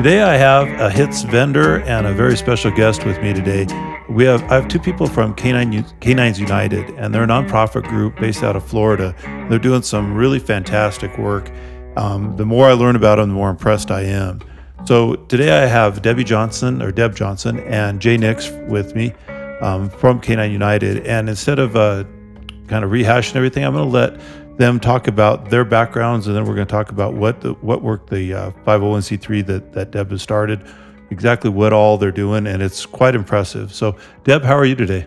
Today I have a Hits vendor and a very special guest with me today. We have I have two people from Canine, Canines United, and they're a nonprofit group based out of Florida. They're doing some really fantastic work. Um, the more I learn about them, the more impressed I am. So today I have Debbie Johnson or Deb Johnson and Jay Nix with me um, from Canine United. And instead of uh, kind of rehashing everything, I'm going to let them talk about their backgrounds, and then we're going to talk about what the, what work the uh, 501c3 that that Deb has started, exactly what all they're doing, and it's quite impressive. So, Deb, how are you today?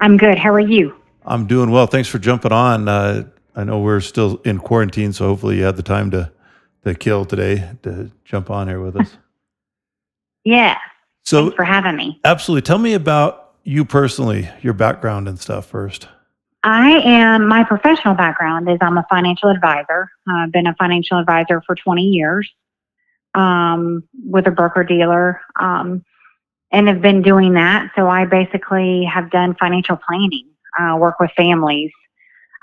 I'm good. How are you? I'm doing well. Thanks for jumping on. Uh, I know we're still in quarantine, so hopefully you had the time to to kill today to jump on here with us. yeah. So, Thanks for having me. Absolutely. Tell me about you personally, your background and stuff first. I am, my professional background is I'm a financial advisor. I've been a financial advisor for 20 years um, with a broker dealer um, and have been doing that. So I basically have done financial planning, uh, work with families,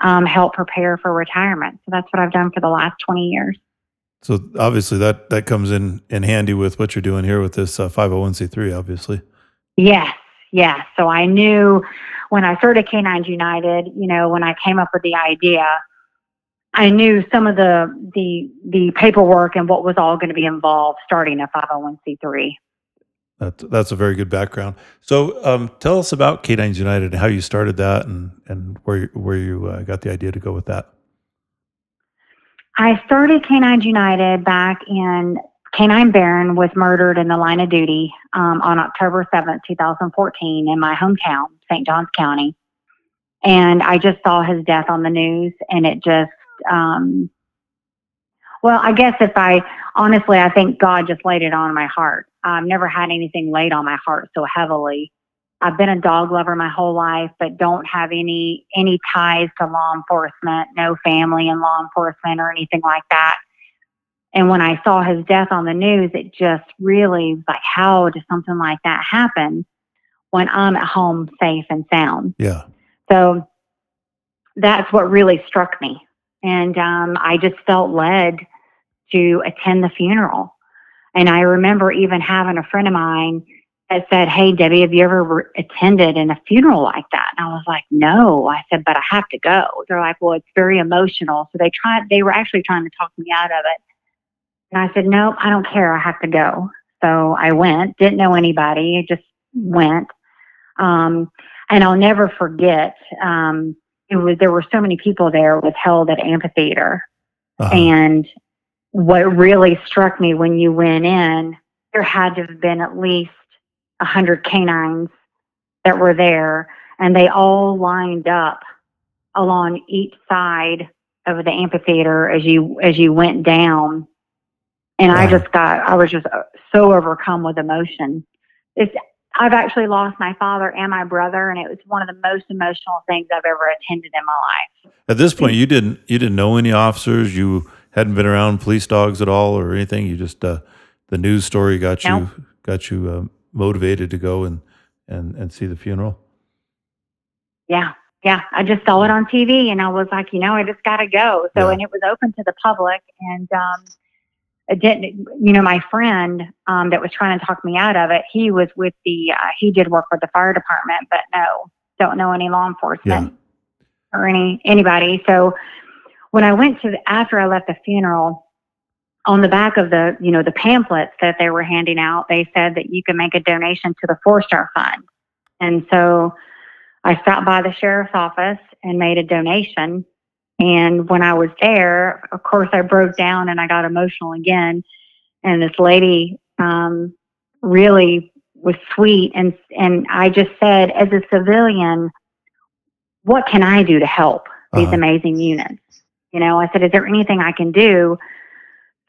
um, help prepare for retirement. So that's what I've done for the last 20 years. So obviously that, that comes in, in handy with what you're doing here with this uh, 501c3, obviously. Yes, yes. So I knew when I started Canines United, you know, when I came up with the idea, I knew some of the the the paperwork and what was all going to be involved starting a 501c3. That's that's a very good background. So, um, tell us about Canines United and how you started that, and and where you, where you uh, got the idea to go with that. I started Canines United back in Canine Baron was murdered in the line of duty um, on October 7th, 2014, in my hometown, St. Johns County. And I just saw his death on the news, and it just, um, well, I guess if I honestly, I think God just laid it on my heart. I've never had anything laid on my heart so heavily. I've been a dog lover my whole life, but don't have any any ties to law enforcement, no family in law enforcement or anything like that. And when I saw his death on the news, it just really was like, how does something like that happen when I'm at home safe and sound? Yeah. So that's what really struck me. And um, I just felt led to attend the funeral. And I remember even having a friend of mine that said, Hey, Debbie, have you ever re- attended in a funeral like that? And I was like, No. I said, But I have to go. They're like, Well, it's very emotional. So they tried, they were actually trying to talk me out of it. And I said, Nope, I don't care. I have to go. So I went, didn't know anybody, I just went. Um, and I'll never forget, um, it was there were so many people there. It was held at amphitheater. Uh-huh. And what really struck me when you went in, there had to have been at least a hundred canines that were there, and they all lined up along each side of the amphitheater as you as you went down. And I just got I was just uh, so overcome with emotion. It's I've actually lost my father and my brother, and it was one of the most emotional things I've ever attended in my life. At this point, you didn't you didn't know any officers. You hadn't been around police dogs at all or anything. You just uh, the news story got you got you uh, motivated to go and and and see the funeral. Yeah. Yeah. I just saw it on TV and I was like, you know, I just got to go. So, Yeah. and it was open to the public. And, um, it didn't, you know, my friend um, that was trying to talk me out of it, he was with the, uh, he did work with the fire department, but no, don't know any law enforcement or any, anybody. So when I went to, the, after I left the funeral, on the back of the, you know, the pamphlets that they were handing out, they said that you can make a donation to the Four Star Fund. And so I stopped by the sheriff's office and made a donation. And when I was there, of course, I broke down and I got emotional again. And this lady um, really was sweet. And, and I just said, as a civilian, what can I do to help these Uh-huh. amazing units? You know, I said, is there anything I can do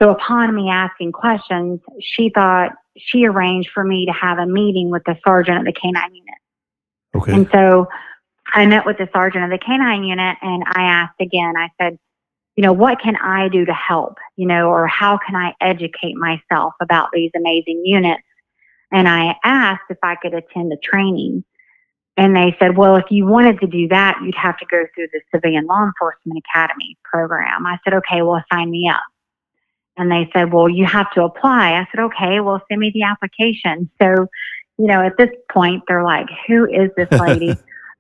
So upon me asking questions, she thought she arranged for me to have a meeting with the sergeant of the canine unit. Okay. And so I met with the sergeant of the canine unit and I asked again, I said, you know, what can I do to help? You know, or how can I educate myself about these amazing units? And I asked if I could attend the training. And they said, well, if you wanted to do that, you'd have to go through the Civilian Law Enforcement Academy program. I said, okay, well, sign me up. And they said, well, you have to apply. I said, okay, well, send me the application. So, you know, at this point, they're like, who is this lady?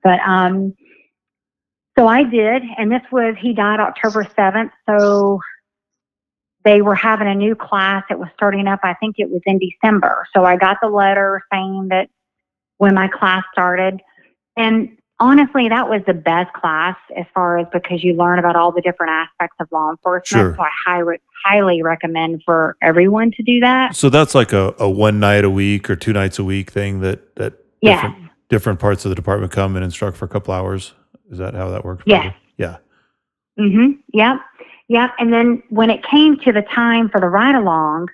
But, um, so I did, and this was, he died October 7th. So they were having a new class. It was starting up, I think it was in December. So I got the letter saying that when my class started. And honestly, that was the best class as far as because you learn about all the different aspects of law enforcement. Sure. So I high, highly recommend for everyone to do that. So that's like a, a one night a week or two nights a week thing that that Yes. Different, parts of the department come and instruct for a couple hours. Is that how that works? Probably? Yeah. Mm-hmm. Yep. Yep. And then when it came to the time for the ride along,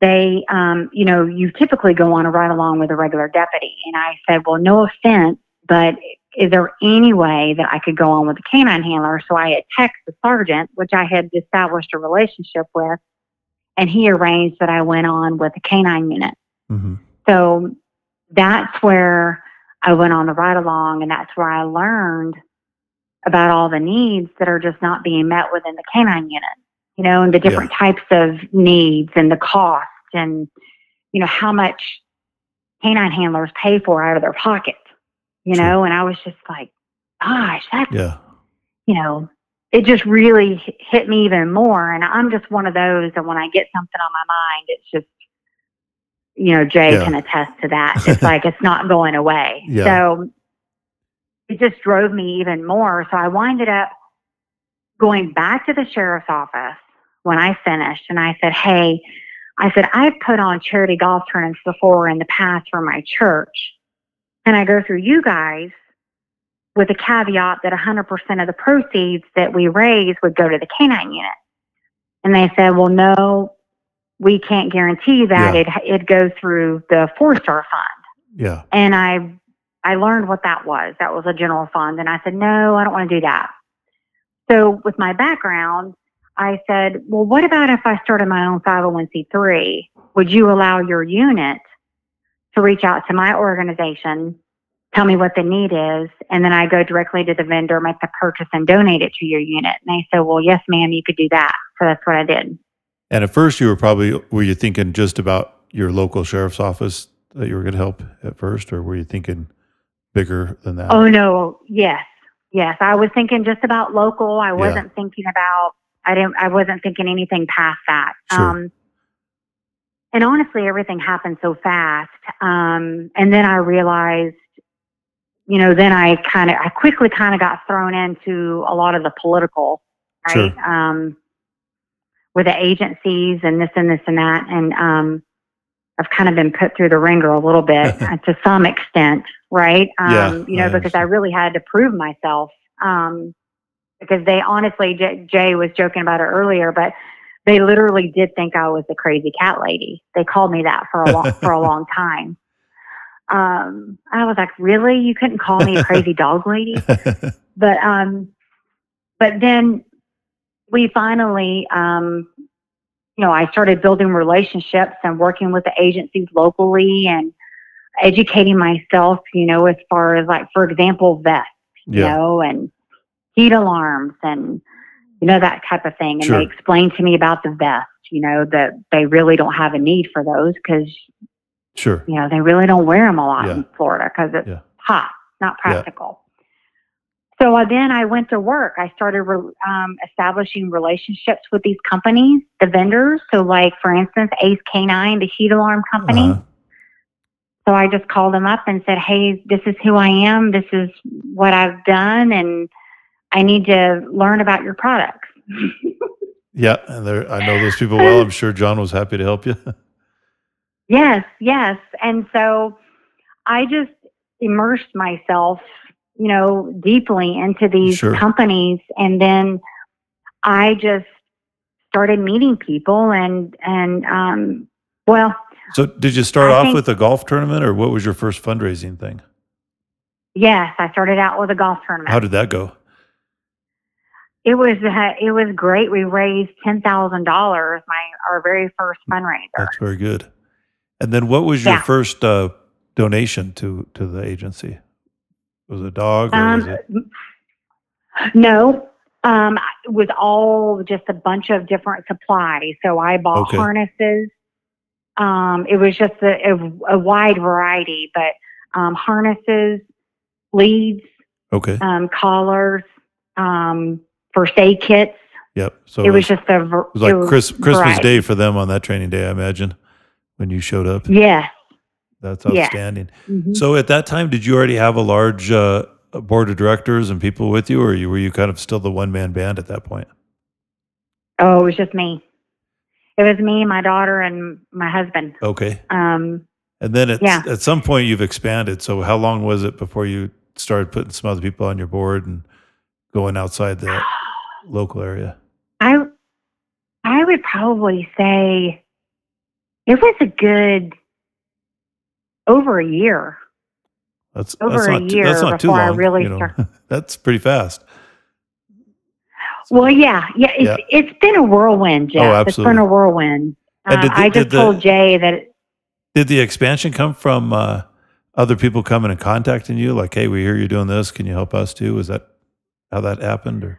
they, um, you know, you typically go on a ride along with a regular deputy. And I said, well, no offense, but is there any way that I could go on with a canine handler? So I had texted the sergeant, which I had established a relationship with, and he arranged that I went on with a canine unit. hmm So that's where I went on the ride along, and that's where I learned about all the needs that are just not being met within the canine unit, you know, and the different types of needs and the cost and, you know, how much canine handlers pay for out of their pocket, you Sure. know, and I was just like, gosh, that's, Yeah. you know, it just really hit me even more. And I'm just one of those that when I get something on my mind, it's just, you know, Jay Yeah. can attest to that. It's like it's not going away. Yeah. So it just drove me even more. So I winded up going back to the sheriff's office when I finished and I said, Hey, I said, I've put on charity golf tournaments before in the past for my church. And I go through you guys with a caveat that 100% of the proceeds that we raise would go to the canine unit. And they said, well, no, we can't guarantee that. Yeah. It, it goes through the four star fund. Yeah. And I, I learned what that was. That was a general fund. And I said, no, I don't want to do that. So with my background, I said, well, what about if I started my own 501c3? Would you allow your unit to reach out to my organization, tell me what the need is, and then I go directly to the vendor, make the purchase, and donate it to your unit? And they said, well, yes, ma'am, you could do that. So that's what I did. And at first, you were probably were you thinking just about your local sheriff's office that you were going to help at first, or were you thinking bigger than that? Oh no, yes, yes. I was thinking just about local. I wasn't thinking about. I didn't. I wasn't thinking anything past that. Sure. Um, and honestly, everything happened so fast. Um, and then I realized, you know, then I kind of, I quickly kind of got thrown into a lot of the political, right? Um, with the agencies and this and this and that, and um, I've kind of been put through the ringer a little bit uh, to some extent, right? Um, Yeah, you know, I because I really had to prove myself. Um, because they honestly, J- Jay was joking about it earlier, but they literally did think I was the crazy cat lady. They called me that for a long for a long time. Um, I was like, really? You couldn't call me a crazy dog lady? but um but then we finally um you know i started building relationships and working with the agencies locally and educating myself you know as far as like for example vests you yeah. know and heat alarms and you know that type of thing and Sure. they explained to me about the vest you know that they really don't have a need for those because Sure. you know they really don't wear them a lot Yeah. in florida because it's Yeah. hot not practical so uh, then i went to work i started re- um, establishing relationships with these companies the vendors so like for instance ace k9 the heat alarm company Uh-huh. so i just called them up and said hey this is who i am this is what i've done and i need to learn about your products Yeah. And there, I know those people well. I'm sure John was happy to help you. Yes, yes. And so I just immersed myself, you know, deeply into these Sure. companies. And then I just started meeting people and and um, well, So did you start I off think- with a golf tournament or what was your first fundraising thing? yes, I started out with a golf tournament. How did that go? It was uh, it was great. We raised ten thousand dollars. My our very first fundraiser. That's very good. And then what was your Yeah. first uh, donation to to the agency? Was it a dog or was Um, it no, um, it was all just a bunch of different supplies. So I bought Okay. harnesses. Um, it was just a, a, a wide variety, but um, harnesses, leads, okay? um, collars, um, first aid kits. Yep. So it was just a. it was like it was Chris, Christmas variety. Day for them on that training day, I imagine, when you showed up. Yes. That's Yeah. outstanding. Mhm. So at that time, did you already have a large uh, board of directors and people with you, or you, were you kind of still the one man band at that point? Oh, it was just me. It was me, my daughter, and my husband. Okay. Um, And then at, Yeah. at some point, you've expanded. So how long was it before you started putting some other people on your board and going outside the local area? I I would probably say it was a good over a year. That's Over that's a not too, year that's not too before I long. really you know. start- that's pretty fast. Well, yeah, yeah. It's, Yeah. it's been a whirlwind, Jeff. Oh, It's been a whirlwind. Uh, the- I did just the- told Jay that Did the expansion come from uh, other people coming and contacting you, like, "Hey, we hear you're doing this. Can you help us too?" Is that how that happened? Or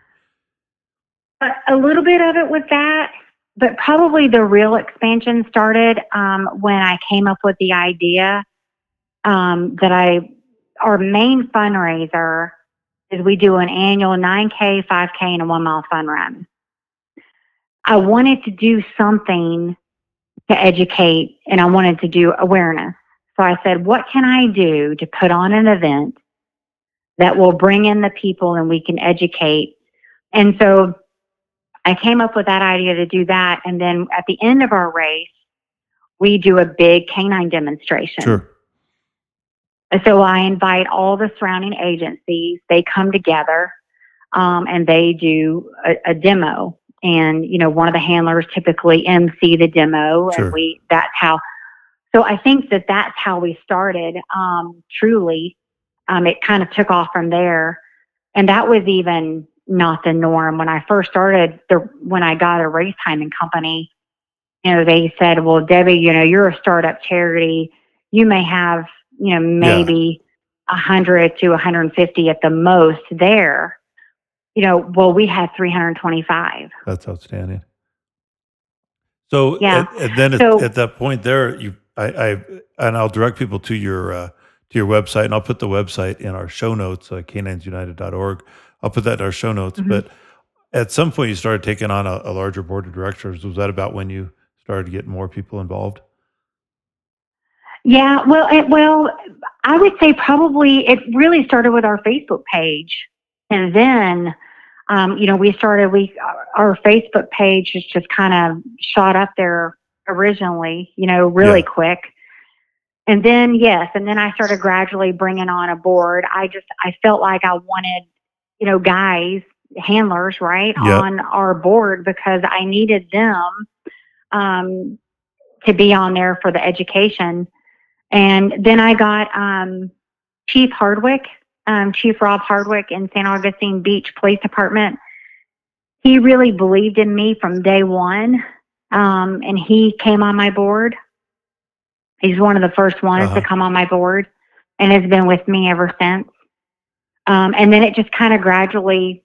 a, a little bit of it with that, but probably the real expansion started um, when I came up with the idea um, that I, our main fundraiser is we do an annual 9K, 5K, and a one mile fun run. I wanted to do something to educate and I wanted to do awareness. So I said, what can I do to put on an event that will bring in the people and we can educate? And so I came up with that idea to do that. And then at the end of our race, we do a big canine demonstration. sure, So I invite all the surrounding agencies. They come together um, and they do a, a demo. And you know, one of the handlers typically MC the demo, Sure. and we that's how. So I think that that's how we started. Um, truly, um, it kind of took off from there, and that was even not the norm when I first started. The when I got a race timing company, you know, they said, "Well, Debbie, you know, you're a startup charity. You may have, you know, maybe a 100 to 150 at the most there." You know, well, we had 325. that's outstanding. So Yeah. and, and then at, So- at that point, there you, I, I, and I'll direct people to your uh, to your website, and I'll put the website in our show notes, uh, caninesunited.org. I'll put that in our show notes. Mhm. But at some point, you started taking on a, a larger board of directors. Was that about when you started getting more people involved? Yeah, well, it, well, I would say probably it really started with our Facebook page, and then, um, you know, we started we our Facebook page is just kind of shot up there originally, you know, really Yeah. quick, and then yes, and then I started gradually bringing on a board. I just I felt like I wanted, you know, guys handlers right Yeah. on our board because I needed them um, to be on there for the education. And then I got um, Chief Hardwick, um, Chief Rob Hardwick in St. Augustine Beach Police Department. He really believed in me from day one, um, and he came on my board. He's one of the first ones Uh-huh. to come on my board, and has been with me ever since. Um, and then it just kind of gradually,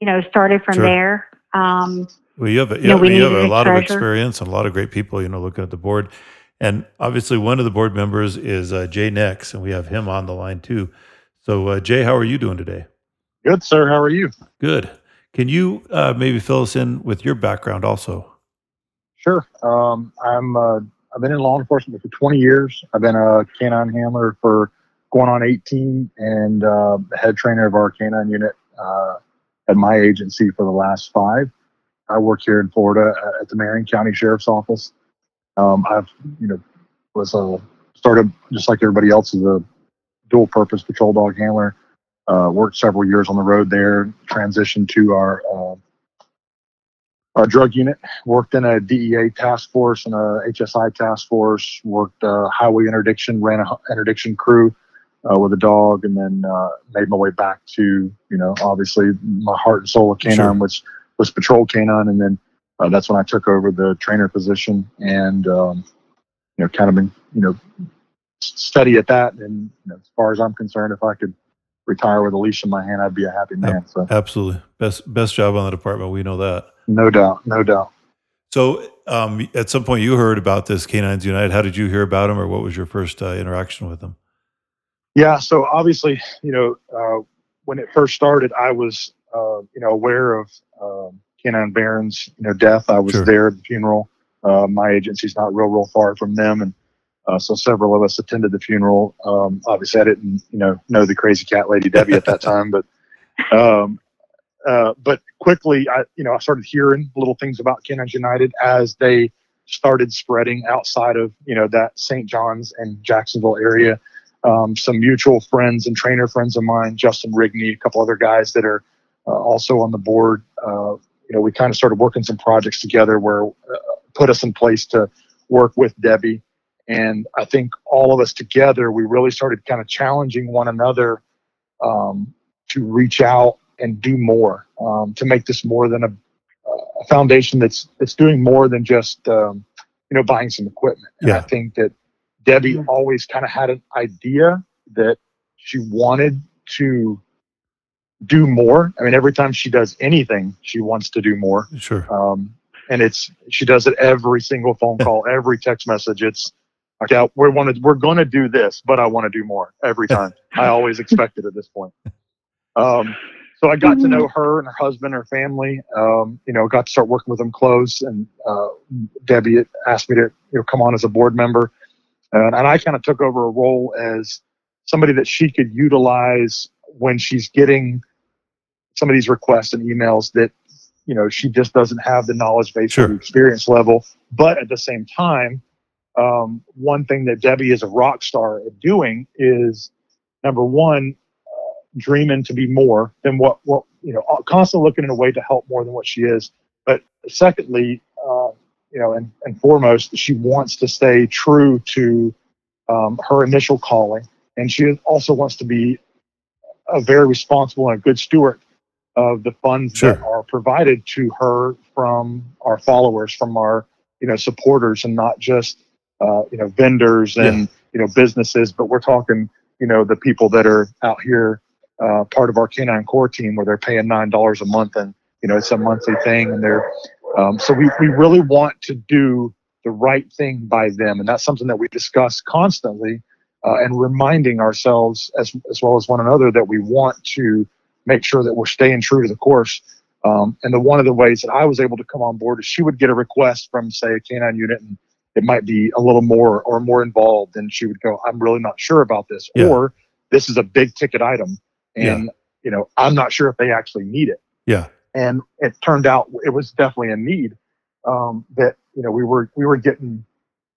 you know, started from Sure. there. Um, Well, you have a, know, yeah, we you have a lot of experience and a lot of great people, you know, looking at the board. And obviously, one of the board members is uh, Jay Nix, and we have him on the line too. So, uh, Jay, how are you doing today? Good, sir. How are you? Good. Can you uh, maybe fill us in with your background also? Sure. Um, I'm. Uh, I've been in law enforcement for 20 years. I've been a canine handler for going on 18, and uh, head trainer of our canine unit uh, at my agency for the last five. I work here in Florida at the Marion County Sheriff's Office. Um, I've, you know, was a started just like everybody else as a dual purpose patrol dog handler. Uh, worked several years on the road there. Transitioned to our uh, uh, drug unit. Worked in a DEA task force and a HSI task force. Worked uh, highway interdiction, ran an interdiction crew uh, with a dog, and then uh, made my way back to you know obviously my heart and soul of canine, Sure. which was patrol canine, and then uh, that's when I took over the trainer position and um, you know kind of been you know steady at that. And you know, as far as I'm concerned, if I could retire with a leash in my hand, I'd be a happy man. So Absolutely. Best best job on the department. We know that. no doubt, no doubt. So, um, at some point, you heard about this Canines United. How did you hear about them, or what was your first uh, interaction with them? Yeah, so obviously, you know, uh, when it first started, I was, uh, you know, aware of um, Canine Baron's, you know, death. I was Sure. there at the funeral. Uh, my agency's not real, real far from them, and uh, so several of us attended the funeral. Um, obviously, I didn't, you know, know the crazy cat lady Debbie at that time, but, um, uh, but quickly, I, you know, I started hearing little things about Canines United as they started spreading outside of, you know, that St. John's and Jacksonville area um, some mutual friends and trainer friends of mine, Justin Rigney, a couple other guys that are uh, also on the board. You know, we kind of started working some projects together where uh, put us in place to work with Debbie. And I think all of us together, we really started kind of challenging one another um, to reach out and do more, um, to make this more than a, a foundation that's that's doing more than just um, you know buying some equipment. And I think that Debbie always kind of had an idea that she wanted to do more. I mean, every time she does anything, she wants to do more. Sure. Um, and it's she does it every single phone call, every text message. It's like, yeah, we're wanted, we're going to do this, but I want to do more every time. I always expect it at this point. Um, so I got to know her and her husband, her family. Um, you know, got to start working with them close. And uh, Debbie asked me to you know come on as a board member, and, and I kind of took over a role as somebody that she could utilize when she's getting some of these requests and emails that you know she just doesn't have the knowledge base Sure. or the experience level. But at the same time, um, one thing that Debbie is a rock star at doing is number one, uh, dreaming to be more than what what you know, constantly looking in a way to help more than what she is. But secondly, uh, you know, and, and foremost, she wants to stay true to um, her initial calling, and she also wants to be a very responsible and a good steward of the funds that are provided to her from our followers, from our you know supporters, and not just uh, you know vendors and you know businesses, but we're talking you know the people that are out here uh, part of our canine core team where they're paying nine dollars a month and you know it's a monthly thing and they're um, so we, we really want to do the right thing by them. And that's something that we discuss constantly uh, and reminding ourselves as, as well as one another that we want to make sure that we're staying true to the course um, and the one of the ways that i was able to come on board is she would get a request from say a canine unit and it might be a little more or more involved and she would go i'm really not sure about this Yeah. or this is a big ticket item and you know i'm not sure if they actually need it Yeah. and it turned out it was definitely a need um, that you know we were we were getting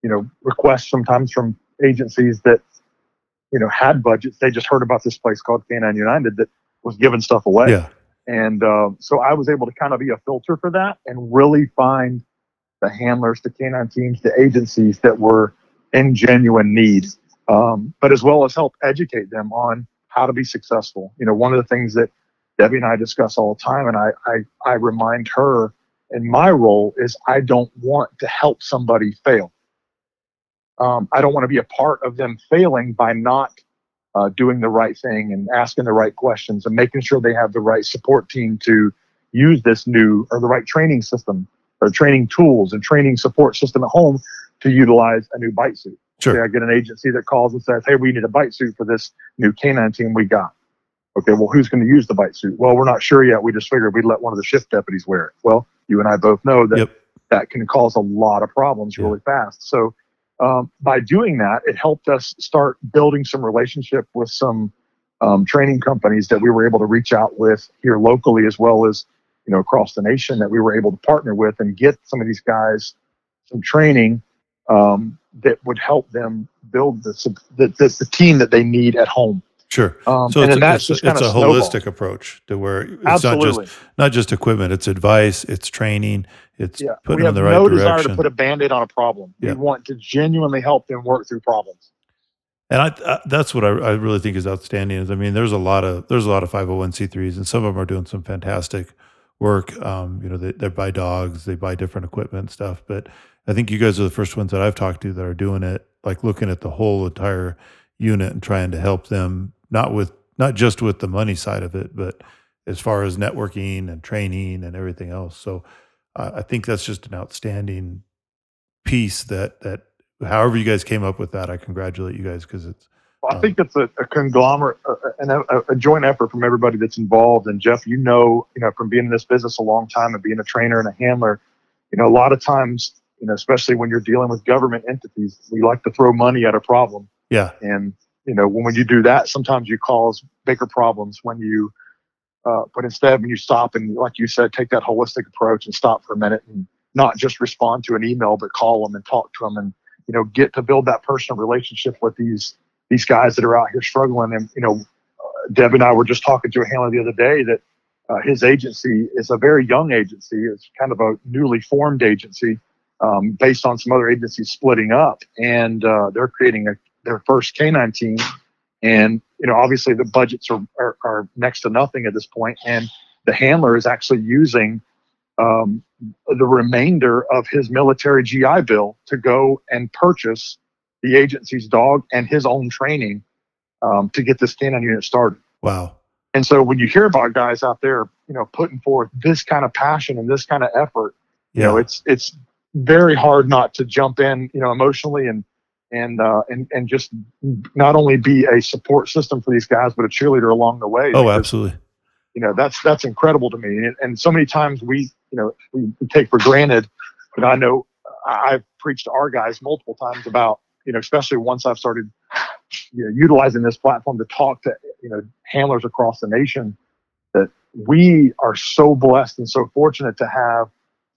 you know requests sometimes from agencies that you know had budgets they just heard about this place called canine united that was giving stuff away Yeah. and um, so I was able to kind of be a filter for that and really find the handlers, the canine teams, the agencies that were in genuine need, um, but as well as help educate them on how to be successful. You know, one of the things that Debbie and I discuss all the time, and I, I, I remind her in my role is I don't want to help somebody fail. Um, I don't want to be a part of them failing by not uh, doing the right thing and asking the right questions and making sure they have the right support team to use this new or the right training system or training tools and training support system at home to utilize a new bite suit. Sure. Say I get an agency that calls and says, "Hey, we need a bite suit for this new canine team we got." Okay, well, who's going to use the bite suit? Well, we're not sure yet. We just figured we'd let one of the shift deputies wear it. Well, you and I both know that Yep. that can cause a lot of problems Yeah. really fast. So um, by doing that, it helped us start building some relationship with some um, training companies that we were able to reach out with here locally as well as you know across the nation that we were able to partner with and get some of these guys some training um, that would help them build the, the, the the team that they need at home. Sure. Um, So it's, it's, a- a holistic approach to where it's not just not just equipment, it's advice, it's training, it's yeah. putting we them in the right no desire direction. to put a band-aid on a problem. Yeah. We want to genuinely help them work through problems. And I, I that's what I, I really think is outstanding. Is I mean, there's a lot of there's a lot of 501c3s, and some of them are doing some fantastic work. Um, you know, they, they buy dogs, they buy different equipment and stuff. But I think you guys are the first ones that I've talked to that are doing it, like looking at the whole entire unit and trying to help them, not with not just with the money side of it, but as far as networking and training and everything else. So uh, I think that's just an outstanding piece that that however you guys came up with that, I congratulate you guys because it's Well, I Um, think it's a, a conglomerate uh, and a, a joint effort from everybody that's involved. And Jeff, you know, you know, from being in this business a long time and being a trainer and a handler, you know, a lot of times, you know, especially when you're dealing with government entities, we like to throw money at a problem. yeah, And you know, when, when you do that, sometimes you cause bigger problems when you. Uh, but instead, when you stop and, like you said, take that holistic approach and stop for a minute and not just respond to an email, but call them and talk to them and you know get to build that personal relationship with these these guys that are out here struggling. And you know, uh, Deb and I were just talking to a handler the other day that uh, his agency is a very young agency. It's kind of a newly formed agency um, based on some other agencies splitting up, and uh, they're creating a, their first canine team. And you know, obviously the budgets are, are are next to nothing at this point, and the handler is actually using um, the remainder of his military GI Bill to go and purchase the agency's dog and his own training um, to get this canine unit started. wow, And so when you hear about guys out there, you know, putting forth this kind of passion and this kind of effort, you yeah, know, it's it's very hard not to jump in, you know, emotionally and and uh, and and just not only be a support system for these guys, but a cheerleader along the way. oh, Because, absolutely, You know, that's that's incredible to me. And, and so many times we, you know, we, we take for granted. And I know I've preached to our guys multiple times about, you know, especially once I've started, you know, utilizing this platform to talk to, you know, handlers across the nation, that we are so blessed and so fortunate to have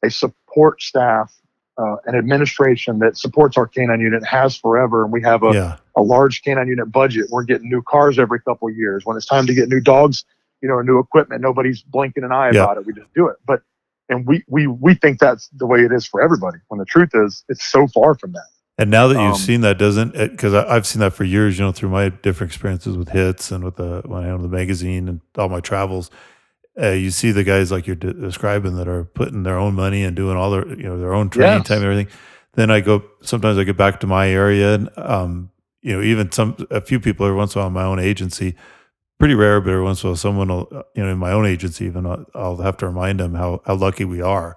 a support staff, uh, an administration that supports our canine unit has forever, and we have a, yeah, a large canine unit budget. We're getting new cars every couple of years. When it's time to get new dogs, you know, or new equipment, nobody's blinking an eye Yeah. about it. We just do it. But and we we we think that's the way it is for everybody. When the truth is, it's so far from that. And now that you've Um, seen that, doesn't it? Because I've seen that for years, you know, through my different experiences with hits and with the when I own the magazine and all my travels. Uh, you see the guys like you're de- describing that are putting their own money and doing all their, you know, their own training Yes. time and everything. Then I go. Sometimes I get back to my area, and um, you know, even some a few people every once in a while in my own agency. Pretty rare, but every once in a while, someone will, uh, you know, in my own agency, even I'll, I'll have to remind them how how lucky we are,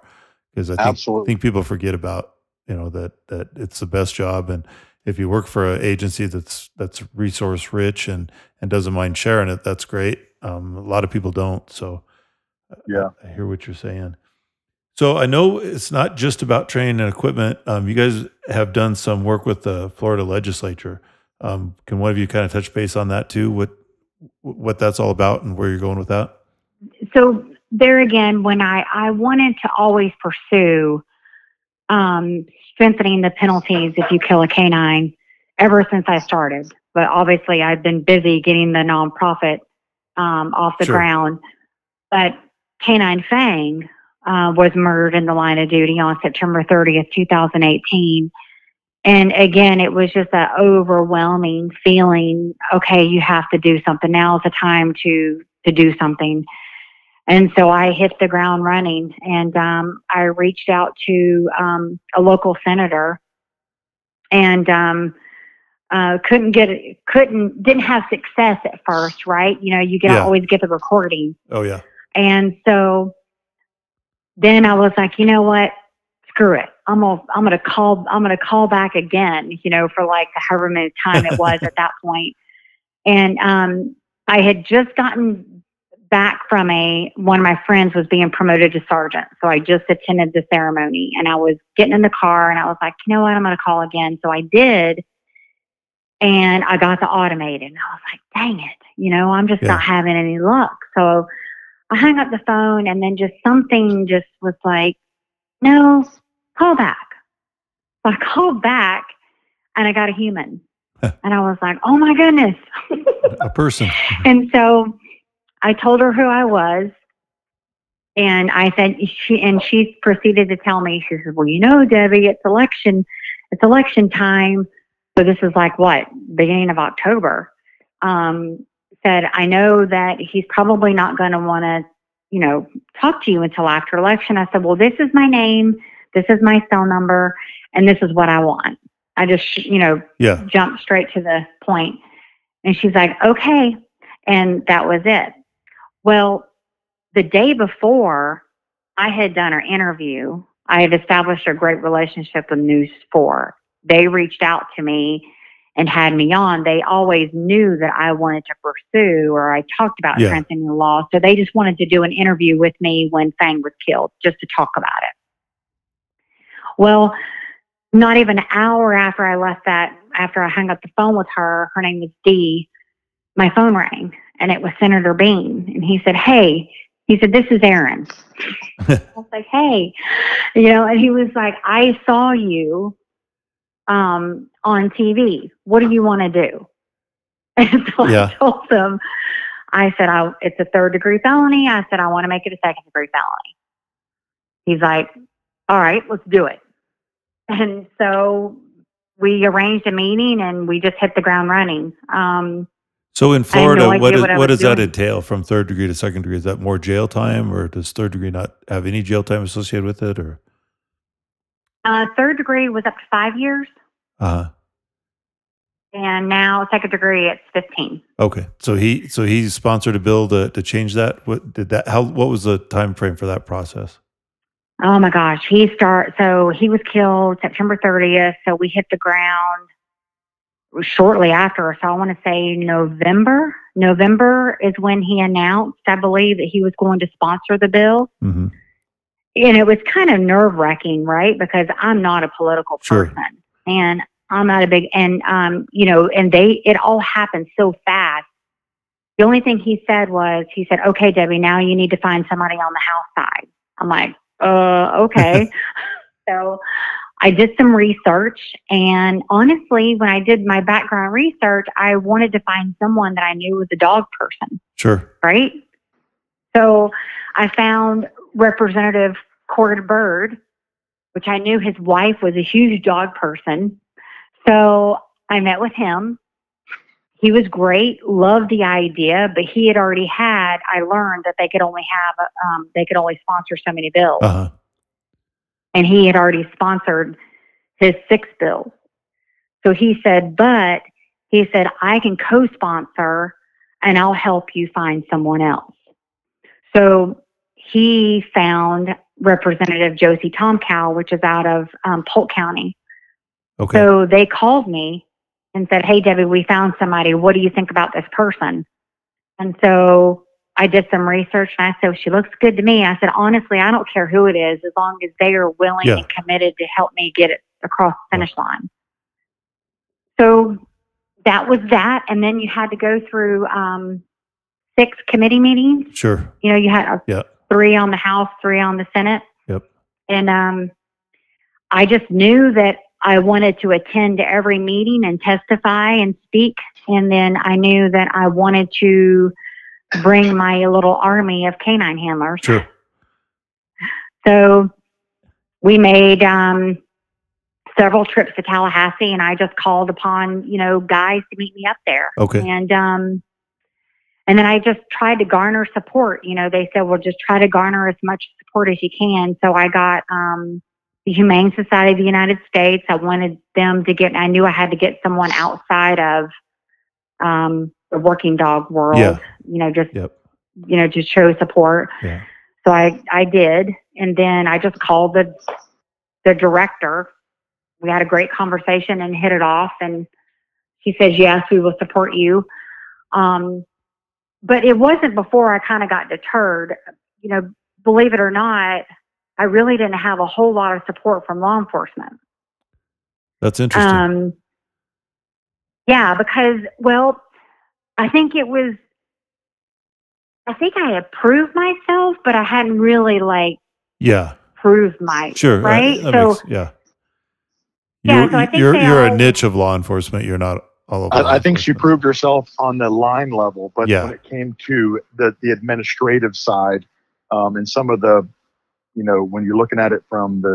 because I think Absolutely. think people forget about you know that that it's the best job and if you work for an agency that's that's resource rich and and doesn't mind sharing it that's great um, a lot of people don't so uh, Yeah. I, hear what you're saying so i know it's not just about training and equipment um, you guys have done some work with the florida legislature um, can one of you kind of touch base on that too what what that's all about and where you're going with that so there again, when I, I wanted to always pursue um, strengthening the penalties if you kill a canine ever since I started. But obviously, I've been busy getting the nonprofit um, off the Sure. ground. But Canine Fang uh, was murdered in the line of duty on September 30th, 2018. And again, it was just that overwhelming feeling. Okay, you have to do something. Now is the time to to do something. And so I hit the ground running, and um, I reached out to um, a local senator, and um, uh, couldn't get it. Couldn't didn't have success at first, right? You know, you can Yeah. always get the recording. oh yeah And so then I was like, you know what? Screw it. I'm gonna I'm gonna call I'm gonna call back again, you know, for like however many time it was at that point. And um I had just gotten back from a one of my friends was being promoted to sergeant. So I just attended the ceremony and I was getting in the car and I was like, you know what, I'm gonna call again. So I did and I got the automated. And I was like, dang it, you know, I'm just Yeah. not having any luck. So I hung up the phone and then just something just was like, no, call back. So I called back and I got a human. and I was like, oh my goodness. a person. and so I told her who I was. And I said, she, and she proceeded to tell me, she said, well, you know, Debbie, it's election, it's election time. So this is like what, beginning of October. Um, said, I know that he's probably not going to want to, you know, talk to you until after election. I said, well, this is my name. This is my cell number and this is what I want. I just, you know, Yeah. jumped straight to the point. And she's like, okay. And that was it. Well, the day before I had done our interview, I had established a great relationship with News 4. They reached out to me and had me on. They always knew that I wanted to pursue or I talked about Yeah. strengthening the law. So they just wanted to do an interview with me when Fang was killed, just to talk about it. Well, not even an hour after I left that, after I hung up the phone with her, her name was Dee, my phone rang and it was Senator Bean. And he said, Hey, he said, This is Aaron. I was like, Hey, you know, and he was like, I saw you um, on TV. What do you want to do? And so Yeah. I told him, I said, I, it's a third degree felony. I said, I want to make it a second degree felony. He's like, all right, let's do it. And so we arranged a meeting and we just hit the ground running. Um, So in had no Florida, what, is, what what does that entail from third degree to second degree? Is that more jail time or does third degree not have any jail time associated with it or? uh, third degree was up to five years. Uh-huh. And now second degree, it's 15. Okay. So he, so he sponsored a bill to, to change that. What did that, how, what was the time frame for that process? Oh my gosh. He start, so he was killed September 30th. So we hit the ground shortly after. So I want to say November. November is when he announced, I believe, that he was going to sponsor the bill. Mm-hmm. and it was kind of nerve wracking, right? Because I'm not a political Sure. person, and I'm not a big, and um, you know, and they, it all happened so fast. The only thing he said was, he said, "Okay, Debbie, now you need to find somebody on the house side." I'm like, "Uh, okay." so I did some research, and honestly, when I did my background research, I wanted to find someone that I knew was a dog person Sure. right? So I found Representative Cord Byrd, which I knew his wife was a huge dog person. So I met with him. He was great, loved the idea, but he had already had, I learned that they could only have, um, they could only sponsor so many bills Uh-huh. and he had already sponsored his six bills. So he said, but he said, I can co sponsor and I'll help you find someone else. So he found Representative Josie Tomkow, which is out of um, Polk County. Okay. So they called me and said, Hey, Debbie, we found somebody. What do you think about this person? And so I did some research and I said, She looks good to me. I said, Honestly, I don't care who it is as long as they are willing Yeah. and committed to help me get it across the finish line. So that was that. And then you had to go through um, six committee meetings. sure. You know, you had uh, Yeah. three on the House, three on the Senate. Yep. And um, I just knew that I wanted to attend to every meeting and testify and speak. And then I knew that I wanted to bring my little army of canine handlers. Sure. So we made um, several trips to Tallahassee, and I just called upon you know guys to meet me up there. Okay. And um, and then I just tried to garner support. You know, they said, well, just try to garner as much support as you can. So I got um, the Humane Society of the United States. I wanted them to get. I knew I had to get someone outside of um, the working dog world. Yeah. You know, just Yep. you know, to show support. Yeah. So I, I did. And then I just called the, the director. We had a great conversation and hit it off. And she says, yes, we will support you. Um, but it wasn't before I kind of got deterred. You know, believe it or not, I really didn't have a whole lot of support from law enforcement. That's interesting. Um, yeah, because, well, I think it was, I think I had proved myself, but I hadn't really like yeah. proved my, Sure. that- right? that so, makes- yeah. Yeah, You're, so I think you're, you're a niche of law enforcement. You're not all over. law I, I think she proved herself on the line level, but Yeah. when it came to the the administrative side, um, and some of the, you know, when you're looking at it from the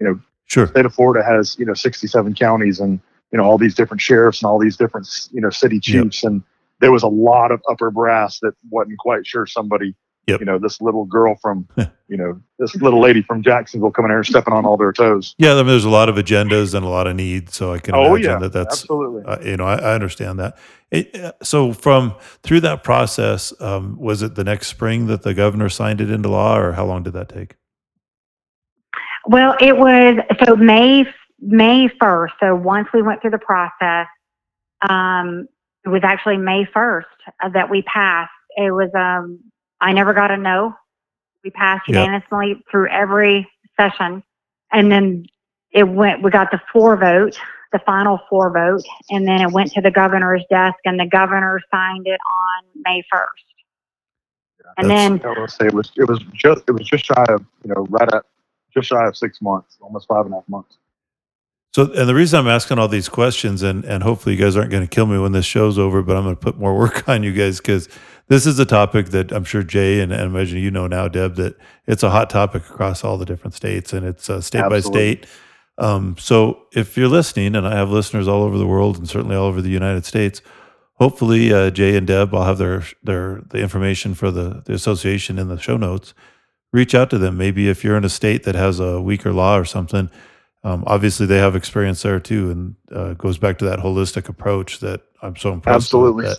you know, Sure. state of Florida has you know 67 counties and you know all these different sheriffs and all these different you know city Yep. chiefs and there was a lot of upper brass that wasn't quite sure somebody Yep. you know this little girl from you know this little lady from Jacksonville coming here and stepping on all their toes. Yeah, I mean, there's a lot of agendas and a lot of needs, so I can Oh imagine yeah, that that's absolutely. uh, you know I, I understand that. It, uh, so from through that process, um, was it the next spring that the governor signed it into law, or how long did that take? Well, it was so May May first. So once we went through the process, um, it was actually May first that we passed. It was um, I never got a no. We passed Yep. unanimously through every session, and then it went. We got the four vote, the final four vote, and then it went to the governor's desk, and the governor signed it on May first. And then I will say it was it was just it was just shy of you know right at just shy of six months, almost five and a half months. So, and the reason I'm asking all these questions, and and hopefully you guys aren't going to kill me when this show's over, but I'm going to put more work on you guys because this is a topic that I'm sure Jay and, and I imagine you know now, Deb, that it's a hot topic across all the different states, and it's uh, state by state. Um, so, if you're listening, and I have listeners all over the world, and certainly all over the United States, hopefully uh, Jay and Deb, I'll have their their the information for the the association in the show notes. Reach out to them. Maybe if you're in a state that has a weaker law or something, um, obviously they have experience there too, and uh, goes back to that holistic approach that I'm so impressed. with, Absolutely. that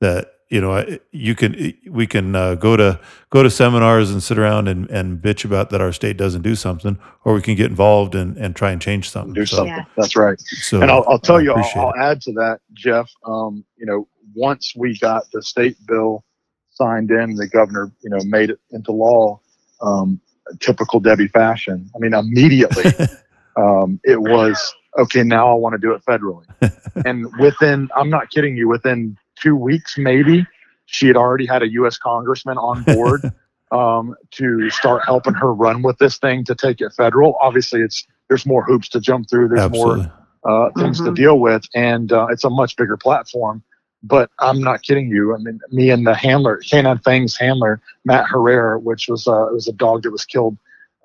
that you know you can we can uh, go to go to seminars and sit around and, and bitch about that our state doesn't do something, or we can get involved and, and try and change something. Do So- something. Yeah. That's right. So, and I'll, I'll tell you, I'll, I'll add to that, Jeff. Um, you know, once we got the state bill signed in, the governor, you know, made it into law. Um, typical Debbie fashion. I mean, immediately, um, it was okay. Now I want to do it federally, and within, I'm not kidding you, within two weeks, maybe she had already had a U.S. congressman on board um, to start helping her run with this thing to take it federal. Obviously, it's there's more hoops to jump through. There's more uh, things to Mhm. deal with, and uh, it's a much bigger platform. But I'm not kidding you. I mean, me and the handler, Canine Fangs handler, Matt Herrera, which was uh, it was a dog that was killed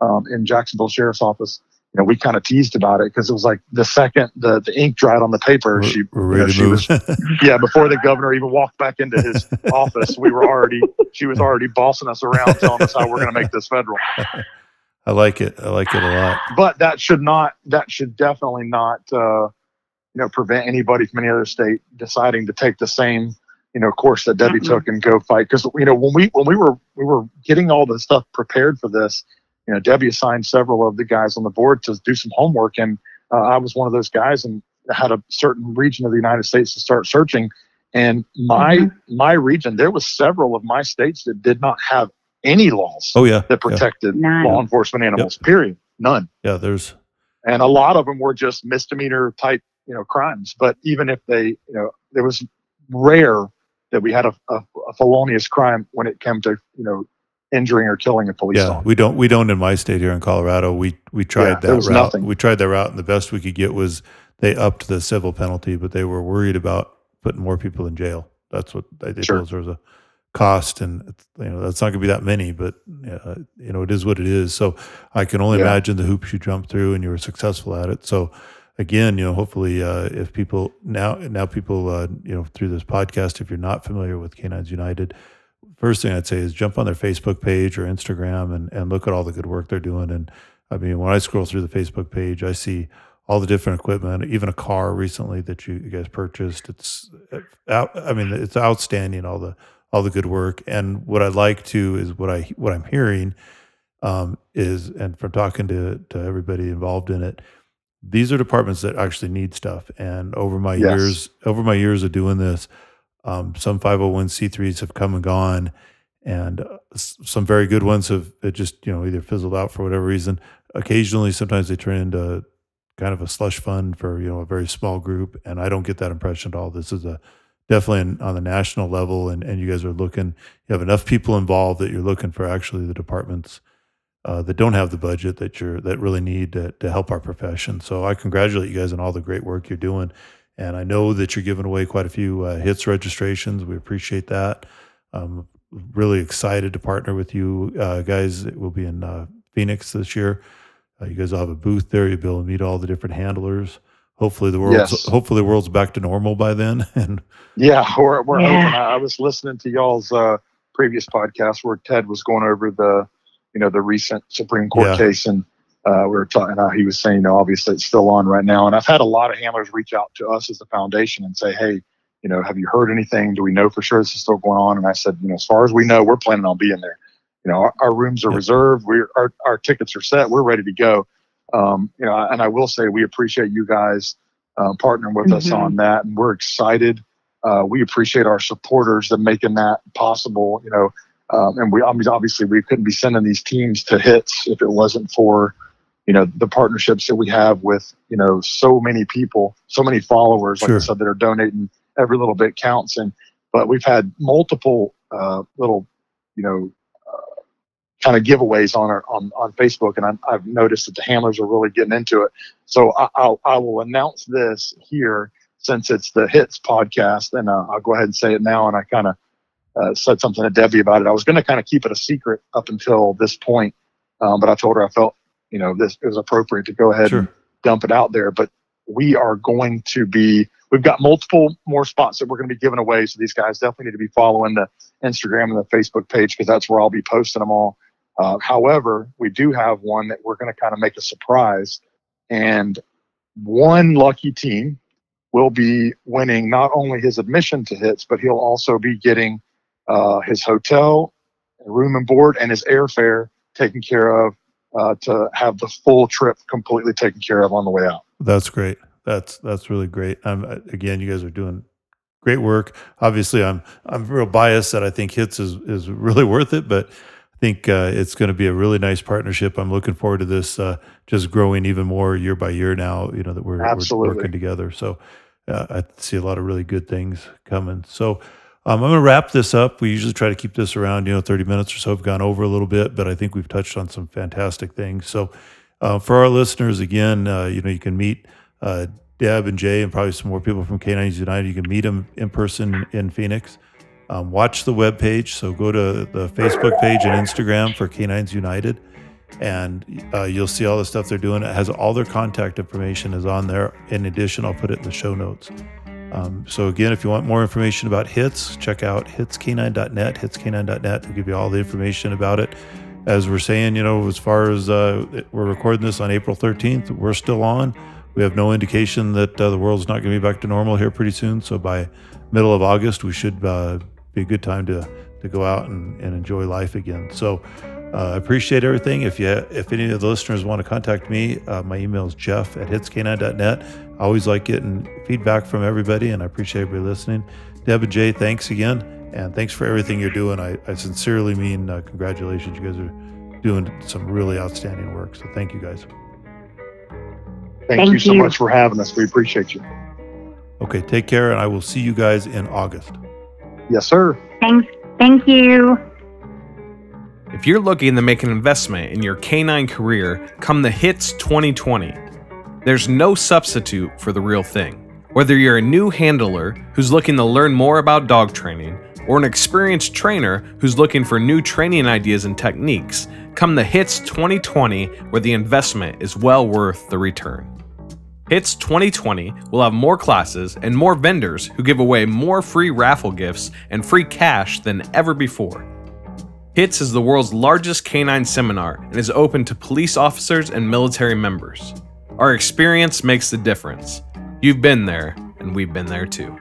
um, in Jacksonville Sheriff's Office. You know, we kind of teased about it because it was like the second the, the ink dried on the paper, she you know, she was yeah before the governor even walked back into his office, we were already she was already bossing us around, telling us how we're going to make this federal. I like it. I like it a lot. but that should not that should definitely not uh, you know prevent anybody from any other state deciding to take the same you know course that Debbie Mm-mm. took and go fight because you know when we when we were we were getting all the stuff prepared for this you know Debbie assigned several of the guys on the board to do some homework and uh, I was one of those guys and had a certain region of the United States to start searching and my Mhm. my region there was several of my states that did not have any laws Oh yeah. that protected None. law enforcement animals period none Yeah, there's and a lot of them were just misdemeanor type you know crimes but even if they you know there was rare that we had a, a, a felonious crime when it came to you know injuring or killing a police yeah. officer We don't we don't in my state here in Colorado. We we tried Yeah, that there was route. nothing. We tried that route, and the best we could get was they upped the civil penalty, but they were worried about putting more people in jail. That's what they, they Sure. told us there was a cost, and it's, you know that's not going to be that many, but uh, you know it is what it is. So I can only Yeah. imagine the hoops you jumped through, and you were successful at it. So again, you know, hopefully, uh, if people now now people uh, you know through this podcast, if you're not familiar with K9s United, first thing I'd say is jump on their Facebook page or Instagram and and look at all the good work they're doing. And I mean, when I scroll through the Facebook page, I see all the different equipment, even a car recently that you, you guys purchased. It's uh, I mean, it's outstanding. All the all the good work. And what I like to is what I what I'm hearing um, is, and from talking to to everybody involved in it, these are departments that actually need stuff. And over my Yes. years, over my years of doing this, um, some 501c3s have come and gone, and uh, some very good ones have it just you know either fizzled out for whatever reason. Occasionally, sometimes they turn into kind of a slush fund for you know a very small group, and I don't get that impression at all. This is a definitely on the national level, and and you guys are looking. You have enough people involved that you're looking for actually the departments uh, that don't have the budget that you're that really need to, to help our profession. So I congratulate you guys on all the great work you're doing. And I know that you're giving away quite a few uh, hits registrations. We appreciate that. I'm really excited to partner with you uh, guys. We'll be in uh, Phoenix this year. Uh, you guys will have a booth there. You'll be able to meet all the different handlers. Hopefully the world's Yes. hopefully the world's back to normal by then. And Yeah, we're, we're Yeah. open. I, I was listening to y'all's uh, previous podcast where Ted was going over the, you know, the recent Supreme Court Yeah. case, and uh, we were talking. How he was saying, you know, obviously it's still on right now. And I've had a lot of handlers reach out to us as a foundation and say, hey, you know, have you heard anything? Do we know for sure this is still going on? And I said, you know, as far as we know, we're planning on being there. You know, our, our rooms are Yeah. reserved. We're our, our tickets are set. We're ready to go. Um, you know, and I will say we appreciate you guys uh, partnering with us Mhm. on that, and we're excited. Uh, we appreciate our supporters that making that possible. You know, um, and we obviously we couldn't be sending these teams to hits if it wasn't for you know the partnerships that we have with you know so many people, so many followers, like Sure. I said, that are donating. Every little bit counts, and but we've had multiple uh, little you know kind of giveaways on our on, on Facebook, and I, I've noticed that the handlers are really getting into it. So I, I'll I will announce this here since it's the Hits podcast, and uh, I'll go ahead and say it now. And I kind of uh, said something to Debbie about it. I was going to kind of keep it a secret up until this point, um, but I told her I felt you know this it was appropriate to go ahead Sure. and dump it out there. But we are going to be we've got multiple more spots that we're going to be giving away. So these guys definitely need to be following the Instagram and the Facebook page because that's where I'll be posting them all. Uh, however, we do have one that we're going to kind of make a surprise, and one lucky team will be winning not only his admission to hits, but he'll also be getting uh, his hotel, room and board, and his airfare taken care of uh, to have the full trip completely taken care of on the way out. That's great. That's that's really great. Um, again, you guys are doing great work. Obviously, I'm I'm real biased that I think hits is is really worth it, but I think uh, it's going to be a really nice partnership. I'm looking forward to this uh, just growing even more year by year. Now, you know that we're, we're Absolutely. working together. So uh, I see a lot of really good things coming. So. Um, I'm going to wrap this up. We usually try to keep this around, you know, 30 minutes or so. We've gone over a little bit, but I think we've touched on some fantastic things. So, uh, for our listeners, again, uh, you know, you can meet uh, Deb and Jay and probably some more people from K9s United. You can meet them in person in Phoenix. Um, watch the webpage. So go to the Facebook page and Instagram for K9s United, and uh, you'll see all the stuff they're doing. It has all their contact information is on there. In addition, I'll put it in the show notes. Um, so again, if you want more information about hits, check out hitsk9.net. Hitsk9.net will give you all the information about it. As we're saying, you know, as far as uh, we're recording this on April 13th, we're still on. We have no indication that uh, the world's not going to be back to normal here pretty soon. So by middle of August, we should uh, be a good time to to go out and, and enjoy life again. So uh, I appreciate everything. If you if any of the listeners want to contact me, uh, my email is jeff at hitsk9.net. I always like getting feedback from everybody, and I appreciate everybody listening. Deb and Jay, thanks again, and thanks for everything you're doing. I, I sincerely mean uh, congratulations. You guys are doing some really outstanding work. So thank you guys. Thank, Thank you so you. much for having us. We appreciate you. Okay, take care, and I will see you guys in August. Yes, sir. Thanks. Thank you. If you're looking to make an investment in your canine career, come the HITS 2020. There's no substitute for the real thing. Whether you're a new handler who's looking to learn more about dog training, or an experienced trainer who's looking for new training ideas and techniques, come the HITS 2020 where the investment is well worth the return. HITS 2020 will have more classes and more vendors who give away more free raffle gifts and free cash than ever before. HITS is the world's largest canine seminar and is open to police officers and military members. Our experience makes the difference. You've been there, and we've been there too.